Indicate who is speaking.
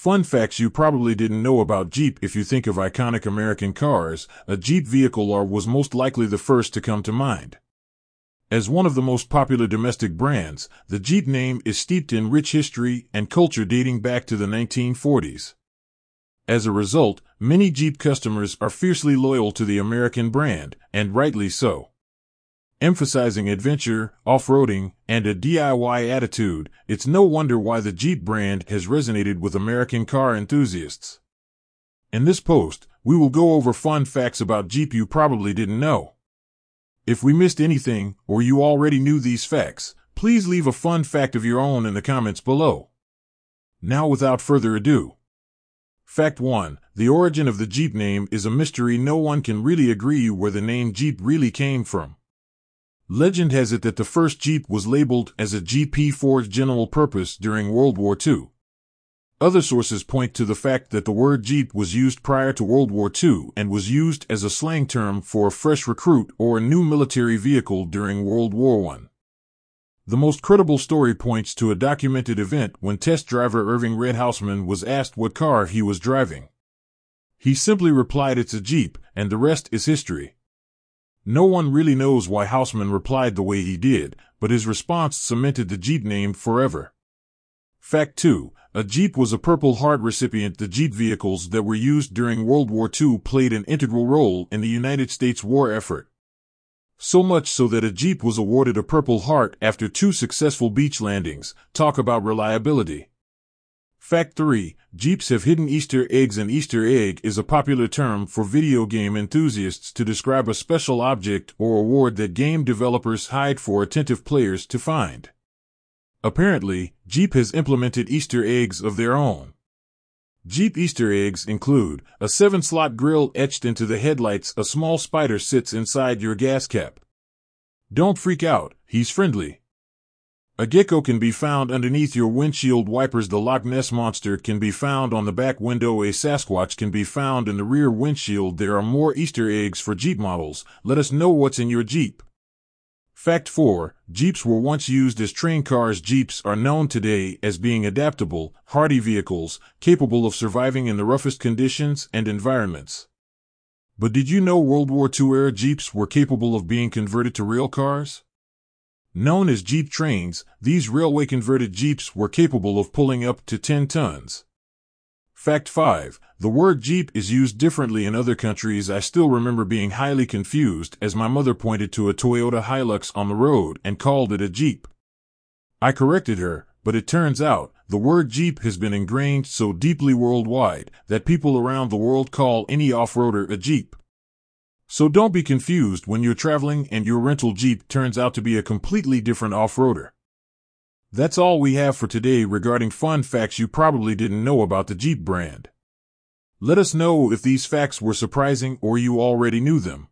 Speaker 1: Fun facts you probably didn't know about Jeep if you think of iconic American cars, a Jeep vehicle R was most likely the first to come to mind. As one of the most popular domestic brands, the Jeep name is steeped in rich history and culture dating back to the 1940s. As a result, many Jeep customers are fiercely loyal to the American brand, and rightly so. Emphasizing adventure, off-roading, and a DIY attitude, it's no wonder why the Jeep brand has resonated with American car enthusiasts. In this post, we will go over fun facts about Jeep you probably didn't know. If we missed anything, or you already knew these facts, please leave a fun fact of your own in the comments below. Now without further ado. Fact 1. The origin of the Jeep name is a mystery no one can really agree where the name Jeep really came from. Legend has it that the first Jeep was labeled as a GP Ford General Purpose during World War II. Other sources point to the fact that the word Jeep was used prior to World War II and was used as a slang term for a fresh recruit or a new military vehicle during World War I. The most credible story points to a documented event when test driver Irving Red Hausman was asked what car he was driving. He simply replied it's a Jeep, and the rest is history. No one really knows why Hausman replied the way he did, but his response cemented the Jeep name forever. Fact 2. A Jeep was a Purple Heart recipient. The Jeep vehicles that were used during World War II played an integral role in the United States war effort. So much so that a Jeep was awarded a Purple Heart after two successful beach landings. Talk about reliability. Fact 3. Jeeps have hidden Easter eggs. An Easter egg is a popular term for video game enthusiasts to describe a special object or award that game developers hide for attentive players to find. Apparently, Jeep has implemented Easter eggs of their own. Jeep Easter eggs include a seven slot grill etched into the headlights, a small spider sits inside your gas cap. Don't freak out, he's friendly. A gecko can be found underneath your windshield wipers. The Loch Ness Monster can be found on the back window. A Sasquatch can be found in the rear windshield. There are more Easter eggs for Jeep models. Let us know what's in your Jeep. Fact 4. Jeeps were once used as train cars. Jeeps are known today as being adaptable, hardy vehicles, capable of surviving in the roughest conditions and environments. But did you know World War II era Jeeps were capable of being converted to rail cars? Known as Jeep trains, these railway converted Jeeps were capable of pulling up to 10 tons. Fact 5. The word Jeep is used differently in other countries. I still remember being highly confused as my mother pointed to a Toyota Hilux on the road and called it a Jeep. I corrected her, but it turns out the word Jeep has been ingrained so deeply worldwide that people around the world call any off-roader a Jeep. So don't be confused when you're traveling and your rental Jeep turns out to be a completely different off-roader. That's all we have for today regarding fun facts you probably didn't know about the Jeep brand. Let us know if these facts were surprising or you already knew them.